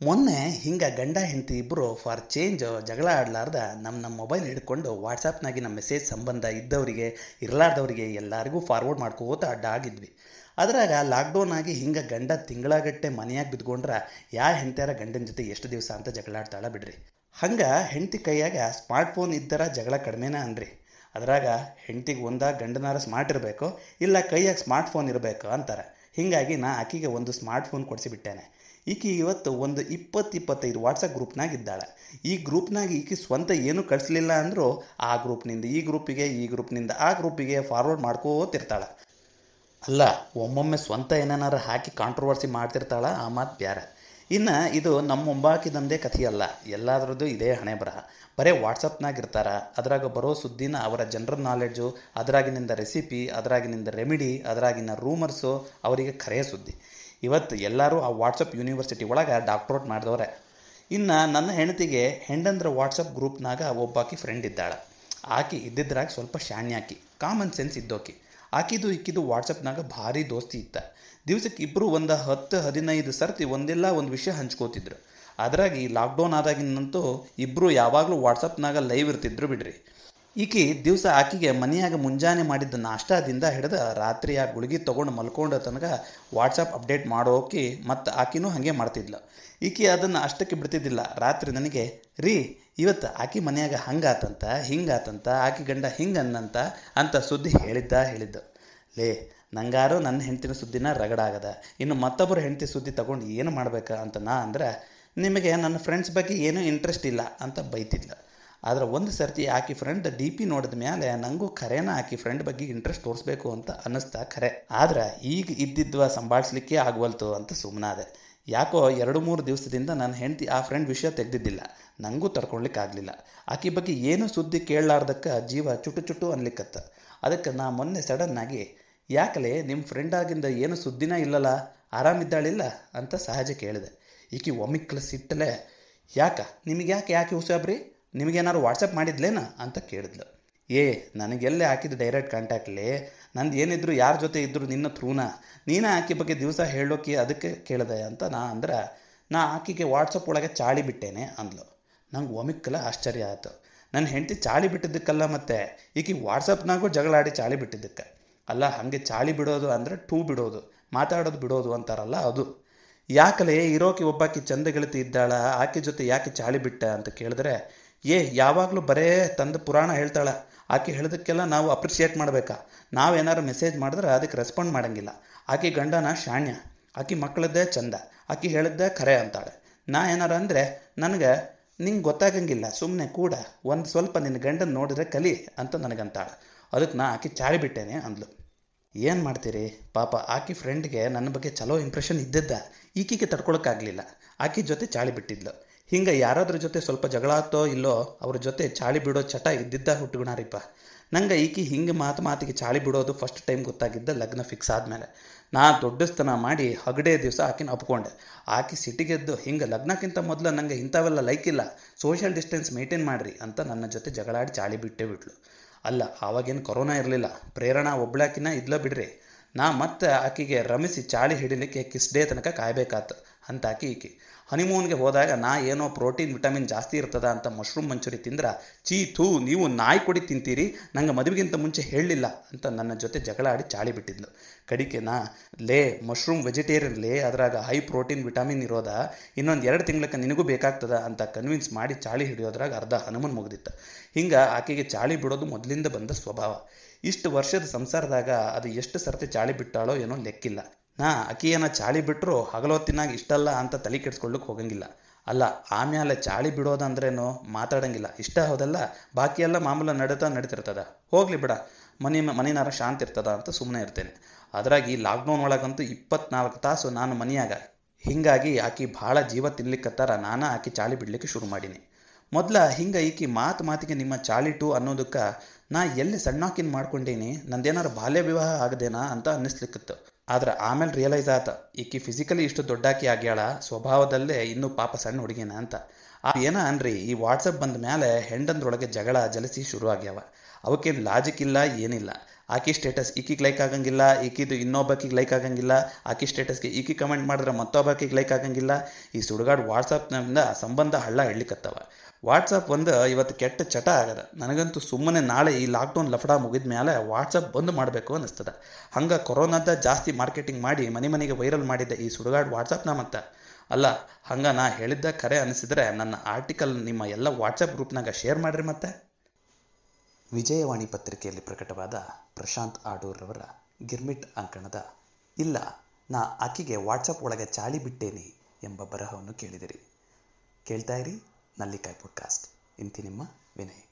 ಮೊನ್ನೆ ಹಿಂಗೆ ಗಂಡ ಹೆಂಡತಿ ಇಬ್ಬರು ಫಾರ್ ಚೇಂಜ್ ಜಗಳ ಆಡ್ಲಾರ್ದ ನಮ್ಮ ನಮ್ಮ ಮೊಬೈಲ್ ಹಿಡ್ಕೊಂಡು ವಾಟ್ಸಪ್ನಾಗಿ ನಮ್ಮ ಮೆಸೇಜ್ ಸಂಬಂಧ ಇದ್ದವರಿಗೆ, ಇರಲಾರ್ದವ್ರಿಗೆ ಎಲ್ಲರಿಗೂ ಫಾರ್ವರ್ಡ್ ಮಾಡ್ಕೋತ ಅಡ್ಡಾಗಿದ್ವಿ. ಅದ್ರಾಗ ಲಾಕ್ಡೌನ್ ಆಗಿ ಹಿಂಗೆ ಗಂಡ ತಿಂಗಳಗಟ್ಟೆ ಮನೆಯಾಗ ಬಿದ್ಕೊಂಡ್ರೆ ಯಾ ಹೆಂಡ್ತಿಯಾರ ಗಂಡನ ಜೊತೆ ಎಷ್ಟು ದಿವಸ ಅಂತ ಜಗಳಾಡ್ತಾಳ ಬಿಡ್ರಿ. ಹಂಗೆ ಹೆಂಡತಿ ಕೈಯಾಗ ಸ್ಮಾರ್ಟ್ಫೋನ್ ಇದ್ದರ ಜಗಳ ಕಡಿಮೆನ ಅನ್ರಿ. ಅದರಾಗ ಹೆಂಡ್ತಿಗೆ ಒಂದ ಗಂಡನಾರ ಸ್ಮಾರ್ಟ್ ಇರಬೇಕು, ಇಲ್ಲ ಕೈಯಾಗ ಸ್ಮಾರ್ಟ್ಫೋನ್ ಇರಬೇಕು ಅಂತಾರೆ. ಹೀಗಾಗಿ ನಾ ಆಕಿಗೆ ಒಂದು ಸ್ಮಾರ್ಟ್ ಫೋನ್ ಕೊಡಿಸಿಬಿಟ್ಟೇನೆ ಈಕಿ ಇವತ್ತು ಒಂದು ಇಪ್ಪತ್ತು ಇಪ್ಪತ್ತೈದು ವಾಟ್ಸಪ್ ಗ್ರೂಪ್ನಾಗ ಇದ್ದಾಳೆ ಈ ಗ್ರೂಪ್ನಾಗ ಈಕಿ ಸ್ವಂತ ಏನು ಕಳಿಸ್ಲಿಲ್ಲ ಅಂದರೂ ಆ ಗ್ರೂಪ್ನಿಂದ, ಈ ಗ್ರೂಪಿಗೆ ಈ ಗ್ರೂಪ್ನಿಂದ, ಆ ಗ್ರೂಪಿಗೆ ಫಾರ್ವರ್ಡ್ ಮಾಡ್ಕೋತಿರ್ತಾಳೆ. ಅಲ್ಲ, ಒಮ್ಮೊಮ್ಮೆ ಸ್ವಂತ ಏನೇನಾರು ಹಾಕಿ ಕಾಂಟ್ರವರ್ಸಿ ಮಾಡ್ತಿರ್ತಾಳೆ? ಆ ಮಾತು ಬ್ಯಾರೆ. ಇನ್ನು ಇದು ನಮ್ಮ ಮುಂಬಾಕಿದಂದೇ ಕಥೆಯಲ್ಲ. ಎಲ್ಲಾದ್ರದ್ದು ಇದೇ ಹಣೆ ಬರಹ. ಬರೀ ವಾಟ್ಸಪ್ನಾಗ ಇರ್ತಾರ ಅದ್ರಾಗ ಬರೋ ಸುದ್ದಿನ ಅವರ ಜನರಲ್ ನಾಲೆಡ್ಜು ಅದ್ರಾಗಿನಿಂದ ರೆಸಿಪಿ ಅದ್ರಾಗಿನಿಂದ ರೆಮಿಡಿ ಅದರಾಗಿನ ರೂಮರ್ಸು ಅವರಿಗೆ ಖರೆಯ ಸುದ್ದಿ. ಇವತ್ತು ಎಲ್ಲರೂ ಆ ವಾಟ್ಸಪ್ ಯೂನಿವರ್ಸಿಟಿ ಒಳಗೆ ಡಾಕ್ಟ್ರೋಟ್ ಮಾಡಿದವ್ರೆ. ಇನ್ನು ನನ್ನ ಹೆಂಡತಿಗೆ ಹೆಂಡಂದ್ರ ವಾಟ್ಸಪ್ ಗ್ರೂಪ್ನಾಗ ಒಬ್ಬಾಕಿ ಫ್ರೆಂಡ್ ಇದ್ದಾಳೆ. ಆಕಿ ಇದ್ದಿದ್ರಾಗ ಸ್ವಲ್ಪ ಶಾಣ್ಯಾಕಿ ಕಾಮನ್ ಸೆನ್ಸ್ ಇದ್ದೋಕಿ. ಆಕಿದು ಇಕ್ಕಿದು ವಾಟ್ಸಪ್ನಾಗ ಭಾರಿ ದೋಸ್ತಿ ಇತ್ತ. ದಿವಸಕ್ಕೆ ಇಬ್ಬರು ಒಂದು ಹತ್ತು ಹದಿನೈದು ಸರ್ತಿ ಒಂದಿಲ್ಲ ಒಂದು ವಿಷಯ ಹಂಚ್ಕೋತಿದ್ರು. ಅದರಾಗಿ ಲಾಕ್ಡೌನ್ ಆದಾಗಿನಂತೂ ಇಬ್ಬರು ಯಾವಾಗಲೂ ವಾಟ್ಸಪ್ನಾಗ ಲೈವ್ ಇರ್ತಿದ್ರು ಬಿಡ್ರಿ. ಈಕಿ ದಿವಸ ಆಕಿಗೆ ಮನೆಯಾಗ ಮುಂಜಾನೆ ಮಾಡಿದ್ದ ನಾಷ್ಟಾದಿಂದ ಹಿಡಿದು ರಾತ್ರಿ ಆ ಗುಳಿಗೆ ತೊಗೊಂಡು ಮಲ್ಕೊಂಡ ತನಕ ವಾಟ್ಸಪ್ ಅಪ್ಡೇಟ್ ಮಾಡೋಕೆ ಮತ್ತು ಆಕಿನೂ ಹಾಗೆ ಮಾಡ್ತಿದ್ಲು. ಈಕಿ ಅದನ್ನು ಅಷ್ಟಕ್ಕೆ ಬಿಡ್ತಿದ್ದಿಲ್ಲ. ರಾತ್ರಿ ನನಗೆ, ರೀ, ಇವತ್ತು ಆಕಿ ಮನೆಯಾಗ ಹಂಗಾತಂತ, ಹಿಂಗಾತಂತ, ಆಕಿ ಗಂಡ ಹಿಂಗೆ ಅನ್ನಂತ ಅಂತ ಸುದ್ದಿ ಹೇಳಿದ್ದ ಹೇಳಿದ್ದು. ಲೇ, ನಂಗಾರು ನನ್ನ ಹೆಂಡತಿನ ಸುದ್ದಿನ ರಗಡಾಗದ ಇನ್ನು ಮತ್ತೊಬ್ಬರ ಹೆಂಡತಿ ಸುದ್ದಿ ತಗೊಂಡು ಏನು ಮಾಡ್ಬೇಕು ಅಂತ ನಾ ಅಂದ್ರೆ, ನಿಮಗೆ ನನ್ನ ಫ್ರೆಂಡ್ಸ್ ಬಗ್ಗೆ ಏನೂ ಇಂಟ್ರೆಸ್ಟ್ ಇಲ್ಲ ಅಂತ ಬೈತಿದ್ಲು. ಆದ್ರೆ ಒಂದು ಸರ್ತಿ ಆಕಿ ಫ್ರೆಂಡ್ ಡಿ ಪಿ ನೋಡಿದ ಮೇಲೆ ನನಗೂ ಖರೇನ ಆಕಿ ಫ್ರೆಂಡ್ ಬಗ್ಗೆ ಇಂಟ್ರೆಸ್ಟ್ ತೋರಿಸ್ಬೇಕು ಅಂತ ಅನ್ನಿಸ್ತಾ ಖರೆ. ಆದ್ರೆ ಈಗ ಇದ್ದಿದ್ವ ಸಂಭಾಳಿಸ್ಲಿಕ್ಕೆ ಆಗವಲ್ತು ಅಂತ ಸುಮ್ಮನಾದೆ ಯಾಕೋ ಎರಡು ಮೂರು ದಿವಸದಿಂದ ನನ್ನ ಹೆಂಡತಿ ಆ ಫ್ರೆಂಡ್ ವಿಷಯ ತೆಗೆದಿದ್ದಿಲ್ಲ. ನನಗೂ ತಡ್ಕೊಳ್ಲಿಕ್ಕೆ ಆಗಲಿಲ್ಲ. ಆಕಿ ಬಗ್ಗೆ ಏನು ಸುದ್ದಿ ಕೇಳಲಾರ್ದಕ್ಕೆ ಜೀವ ಚುಟು ಚುಟ್ಟು ಅನ್ಲಿಕ್ಕತ್ತ. ಅದಕ್ಕೆ ನಾ ಮೊನ್ನೆ ಸಡನ್ ಆಗಿ, ಯಾಕಲೆ ನಿಮ್ಮ ಫ್ರೆಂಡ್ ಆಗಿಂದ ಏನು ಸುದ್ದಿನ ಇಲ್ಲಲ್ಲ ಆರಾಮಿದ್ದಾಳಿಲ್ಲ ಅಂತ ಸಹಜ ಕೇಳಿದೆ. ಈಕಿ ಒಮ್ಮಿಕ್ಲ ಸಿಟ್ಟಲೆ ಯಾಕ? ನಿಮಗೆ ಯಾಕೆ ಯಾಕೆ ಹುಸಾಬ್ರಿ ನಿಮಗೇನಾರು ವಾಟ್ಸಪ್ ಮಾಡಿದ್ಲೇನ ಅಂತ ಕೇಳಿದ್ಲು. ಏ, ನನಗೆಲ್ಲೇ ಹಾಕಿದ ಡೈರೆಕ್ಟ್ ಕಾಂಟ್ಯಾಕ್ಟ್ಲಿ ನಂದು ಏನಿದ್ರು ಯಾರ ಜೊತೆ ಇದ್ರು ನಿನ್ನ ಥ್ರೂನ ನೀನೇ ಆಕೆ ಬಗ್ಗೆ ದಿವಸ ಹೇಳೋಕೆ ಅದಕ್ಕೆ ಕೇಳಿದೆ ಅಂತ ನಾ ಅಂದ್ರೆ, ನಾ ಆಕಿಗೆ ವಾಟ್ಸಪ್ ಒಳಗೆ ಚಾಳಿ ಬಿಟ್ಟೇನೆ ಅಂದ್ಲು. ನಂಗೆ ಒಮಿಕ್ಕಲ ಆಶ್ಚರ್ಯ ಆಯಿತು ನನ್ನ ಹೆಂಡತಿ ಚಾಳಿ ಬಿಟ್ಟಿದ್ದಕ್ಕಲ್ಲ ಮತ್ತೆ, ಈಕಿ ವಾಟ್ಸಪ್ನಾಗೂ ಜಗಳಾಡಿ ಚಾಳಿ ಬಿಟ್ಟಿದ್ದಕ್ಕೆ. ಅಲ್ಲ, ಹಾಗೆ ಚಾಳಿ ಬಿಡೋದು ಅಂದರೆ ಟೂ ಬಿಡೋದು, ಮಾತಾಡೋದು ಬಿಡೋದು ಅಂತಾರಲ್ಲ ಅದು. ಯಾಕಲೇ ಇರೋಕೆ ಒಬ್ಬಾಕಿ ಚಂದ ಗೆಳತಿ ಇದ್ದಾಳ, ಆಕೆ ಜೊತೆ ಯಾಕೆ ಚಾಳಿ ಬಿಟ್ಟ ಅಂತ ಕೇಳಿದ್ರೆ ಏ, ಯಾವಾಗಲೂ ಬರೇ ತಂದ ಪುರಾಣ ಹೇಳ್ತಾಳ. ಆಕೆ ಹೇಳಿದಕ್ಕೆಲ್ಲ ನಾವು ಅಪ್ರಿಷಿಯೇಟ್ ಮಾಡಬೇಕಾ? ನಾವೇನಾರು ಮೆಸೇಜ್ ಮಾಡಿದ್ರೆ ಅದಕ್ಕೆ ರೆಸ್ಪಾಂಡ್ ಮಾಡಂಗಿಲ್ಲ. ಆಕೆ ಗಂಡನ ಶಾಣ್ಯ. ಆಕೆ ಮಕ್ಕಳದ್ದೇ ಚಂದ. ಆಕೆ ಹೇಳಿದ್ದೇ ಖರೆ ಅಂತಾಳೆ. ನಾ ಏನಾರ ಅಂದರೆ, ನನಗೆ ನಿಂಗೆ ಗೊತ್ತಾಗಂಗಿಲ್ಲ ಸುಮ್ಮನೆ ಕೂಡ, ಒಂದು ಸ್ವಲ್ಪ ನಿನ್ನ ಗಂಡನ ನೋಡಿದ್ರೆ ಕಲಿ ಅಂತ ನನಗಂತಾಳೆ. ಅದಕ್ಕೆ ನಾ ಆಕೆ ಚಾಳಿ ಬಿಟ್ಟೇನೆ ಅಂದ್ಲು. ಏನು ಮಾಡ್ತೀರಿ? ಪಾಪ ಆಕೆ ಫ್ರೆಂಡ್ಗೆ ನನ್ನ ಬಗ್ಗೆ ಚಲೋ ಇಂಪ್ರೆಷನ್ ಇದ್ದಿದ್ದ. ಈಕೆಗೆ ತಡ್ಕೊಳಕ್ಕಾಗಲಿಲ್ಲ. ಆಕೆ ಜೊತೆ ಚಾಳಿ ಬಿಟ್ಟಿದ್ಲು. ಹಿಂಗೆ ಯಾರಾದ್ರ ಜೊತೆ ಸ್ವಲ್ಪ ಜಗಳ ಆತೋ ಇಲ್ಲೋ ಅವ್ರ ಜೊತೆ ಚಾಳಿ ಬಿಡೋ ಚಟ ಇದ್ದಿದ್ದ ಹುಟ್ಟುಗುಣಾರಿಪ್ಪ. ನಂಗೆ ಈಕಿ ಹಿಂಗೆ ಮಾತು ಮಾತಿಗೆ ಚಾಳಿ ಬಿಡೋದು ಫಸ್ಟ್ ಟೈಮ್ ಗೊತ್ತಾಗಿದ್ದ ಲಗ್ನ ಫಿಕ್ಸ್ ಆದಮೇಲೆ. ನಾ ದೊಡ್ಡಸ್ತನ ಮಾಡಿ ಹಗಡೆ ದಿವಸ ಆಕಿನ ಒಪ್ಕೊಂಡೆ. ಆಕಿ ಸಿಟಿಗೆದ್ದು ಹಿಂಗೆ ಲಗ್ನಕ್ಕಿಂತ ಮೊದಲು ನಂಗೆ ಇಂಥವೆಲ್ಲ ಲೈಕ್ ಇಲ್ಲ. ಸೋಷಿಯಲ್ ಡಿಸ್ಟೆನ್ಸ್ ಮೇಂಟೈನ್ ಮಾಡಿರಿ ಅಂತ ನನ್ನ ಜೊತೆ ಜಗಳಾಡಿ ಚಾಳಿ ಬಿಟ್ಟೇ ಬಿಟ್ಲು. ಅಲ್ಲ, ಆವಾಗೇನು ಕೊರೋನಾ ಇರಲಿಲ್ಲ. ಪ್ರೇರಣಾ ಒಬ್ಳಾಕಿನ ಇದ್ಲ ಬಿಡ್ರಿ. ನಾ ಮತ್ತೆ ಆಕಿಗೆ ರಮಿಸಿ ಚಾಳಿ ಹಿಡಿಲಿಕ್ಕೆ ಕಿಸ್ ಡೇ ತನಕ ಕಾಯ್ಬೇಕಾತು. ಅಂತ ಈಕೆ. ಹನಿಮೂನ್ಗೆ ಹೋದಾಗ ನಾ ಏನೋ ಪ್ರೋಟೀನ್, ವಿಟಮಿನ್ ಜಾಸ್ತಿ ಇರ್ತದ ಅಂತ ಮಶ್ರೂಮ್ ಮಂಚೂರಿ ತಿಂದ್ರ ಚೀ ಥೂ, ನೀವು ನಾಯಿ ಕೊಡಿ ತಿಂತೀರಿ, ನಂಗೆ ಮದುವೆಗಿಂತ ಮುಂಚೆ ಹೇಳಲಿಲ್ಲ ಅಂತ ನನ್ನ ಜೊತೆ ಜಗಳ ಆಡಿ ಚಾಳಿ ಬಿಟ್ಟಿದ್ಲು. ಕಡಿಕೆ ನಾ ಲೇ, ಮಶ್ರೂಮ್ ವೆಜಿಟೇರಿಯನ್ ಲೇ, ಅದ್ರಾಗ ಹೈ ಪ್ರೋಟೀನ್, ವಿಟಮಿನ್ ಇರೋದ, ಇನ್ನೊಂದು ಎರಡು ತಿಂಗ್ಳಕ್ಕೆ ನಿನಗೂ ಬೇಕಾಗ್ತದ ಅಂತ ಕನ್ವಿನ್ಸ್ ಮಾಡಿ ಚಾಳಿ ಹಿಡಿಯೋದ್ರಾಗ ಅರ್ಧ ಹನುಮನ್ ಮುಗ್ದಿತ್ತು. ಹಿಂಗೆ ಆಕೆಗೆ ಚಾಳಿ ಬಿಡೋದು ಮೊದಲಿಂದ ಬಂದ ಸ್ವಭಾವ. ಇಷ್ಟು ವರ್ಷದ ಸಂಸಾರದಾಗ ಅದು ಎಷ್ಟು ಸರ್ತಿ ಚಾಳಿ ಬಿಟ್ಟಾಳೋ ಏನೋ ಲೆಕ್ಕಿಲ್ಲ. ನಾ ಅಕಿಯನ್ನ ಚಾಳಿ ಬಿಟ್ಟರು ಹಗಲೊತ್ತಿನಾಗ ಇಷ್ಟಲ್ಲ ಅಂತ ತಲೆ ಕೆಡ್ಸ್ಕೊಳ್ಳಿಕ್ಕೆ ಹೋಗಂಗಿಲ್ಲ. ಅಲ್ಲ ಆಮ್ಯಾಲೆ ಚಾಳಿ ಬಿಡೋದಂದ್ರೇನು ಮಾತಾಡಂಗಿಲ್ಲ. ಇಷ್ಟ ಹೌದಲ್ಲ? ಬಾಕಿ ಎಲ್ಲ ಮಾಮೂಲ ನಡೀತಾ ನಡೀತಿರ್ತದ. ಹೋಗ್ಲಿ ಬಿಡ. ಮನೆ ಮನಿನಾರ ಶಾಂತ ಇರ್ತದ ಅಂತ ಸುಮ್ಮನೆ ಇರ್ತೇನೆ. ಅದ್ರಾಗಿ ಲಾಕ್ಡೌನ್ ಒಳಗಂತೂ ಇಪ್ಪತ್ನಾಲ್ಕು ತಾಸು ನಾನು ಮನೆಯಾಗ. ಹಿಂಗಾಗಿ ಆಕಿ ಭಾಳ ಜೀವ ತಿನ್ಲಿಕ್ಕತ್ತಾರ. ನಾನು ಆಕಿ ಚಾಳಿ ಬಿಡ್ಲಿಕ್ಕೆ ಶುರು ಮಾಡೀನಿ. ಮೊದ್ಲ ಹಿಂಗ ಈಕಿ ಮಾತು ಮಾತಿಗೆ ನಿಮ್ಮ ಚಾಳಿಟು ಅನ್ನೋದಕ್ಕೆ ನಾ ಎಲ್ಲಿ ಸಣ್ಣಾಕಿನ್ ಮಾಡ್ಕೊಂಡೇನಿ, ನಂದೇನಾರ ಬಾಲ್ಯ ವಿವಾಹ ಆಗದೇನಾ ಅಂತ ಅನ್ನಿಸ್ಲಿಕ್ಕಿತ್ತು. ಆದ್ರೆ ಆಮೇಲೆ ರಿಯಲೈಸ್ ಆತ, ಈಕಿ ಫಿಸಿಕಲಿ ಇಷ್ಟು ದೊಡ್ಡಾಕಿ ಆಗ್ಯಾಳ, ಸ್ವಭಾವದಲ್ಲೇ ಇನ್ನೂ ಪಾಪ ಸಣ್ಣ ಹುಡುಗಿನ ಅಂತ. ಆ ಏನ ಅನ್ರಿ, ಈ ವಾಟ್ಸಪ್ ಬಂದ ಮೇಲೆ ಹೆಂಡಂದ್ರೊಳಗೆ ಜಗಳ, ಜಲಸಿ ಶುರು ಆಗ್ಯಾವ. ಅವಕ್ಕೇನು ಲಾಜಿಕ್ ಇಲ್ಲ, ಏನಿಲ್ಲ. ಆಕಿ ಸ್ಟೇಟಸ್ ಈಕಿಗೆ ಲೈಕ್ ಆಗಂಗಿಲ್ಲ, ಈಕಿದು ಇನ್ನೊಬ್ಬಕಿಗೆ ಲೈಕ್ ಆಗಂಗಿಲ್ಲ, ಆಕಿ ಸ್ಟೇಟಸ್ಗೆ ಈಕಿ ಕಮೆಂಟ್ ಮಾಡಿದ್ರೆ ಮತ್ತೊಬ್ಬಕಿಗೆ ಲೈಕ್ ಆಗಂಗಿಲ್ಲ. ಈ ಸುಡುಗಾಡು ವಾಟ್ಸಪ್ನಿಂದ ಸಂಬಂಧ ಹಳ್ಳ ಹಿಡ್ಲಿಕತ್ತವ. ವಾಟ್ಸಪ್ ಒಂದು ಇವತ್ತು ಕೆಟ್ಟ ಚಟ ಆಗದ. ನನಗಂತೂ ಸುಮ್ಮನೆ ನಾಳೆ ಈ ಲಾಕ್ಡೌನ್ ಲಫಡ ಮುಗಿದ ಮೇಲೆ ವಾಟ್ಸಪ್ ಬಂದ್ ಮಾಡಬೇಕು ಅನಿಸ್ತದ ಹಂಗೆ ಕೊರೋನಾದ ಜಾಸ್ತಿ ಮಾರ್ಕೆಟಿಂಗ್ ಮಾಡಿ ಮನೆ ಮನೆಗೆ ವೈರಲ್ ಮಾಡಿದ್ದ ಈ ಸುಡುಗಾಡು ವಾಟ್ಸಪ್ನ ಮತ್ತೆ? ಅಲ್ಲ, ಹಂಗೆ ನಾ ಹೇಳಿದ್ದ ಕರೆ ಅನಿಸಿದ್ರೆ ನನ್ನ ಆರ್ಟಿಕಲ್ ನಿಮ್ಮ ಎಲ್ಲ ವಾಟ್ಸಪ್ ಗ್ರೂಪ್ನಾಗ ಶೇರ್ ಮಾಡ್ರಿ ಮತ್ತೆ. ವಿಜಯವಾಣಿ ಪತ್ರಿಕೆಯಲ್ಲಿ ಪ್ರಕಟವಾದ ಪ್ರಶಾಂತ್ ಆಡೂರ್ರವರ ಗಿರ್ಮಿಟ್ ಅಂಕಣದ ಇಲ್ಲ, ನಾ ಆಕೆಗೆ ವಾಟ್ಸಪ್ ಒಳಗೆ ಚಾಳಿ ಬಿಟ್ಟೇನಿ ಎಂಬ ಬರಹವನ್ನು ಕೇಳಿದಿರಿ. ಕೇಳ್ತಾ ಇರಿ. ನಲ್ಲಿಕಾಯ್ ಪಾಡ್ಕಾಸ್ಟ್ ಇಂತಿ ನಿಮ್ಮ ವಿನಯ್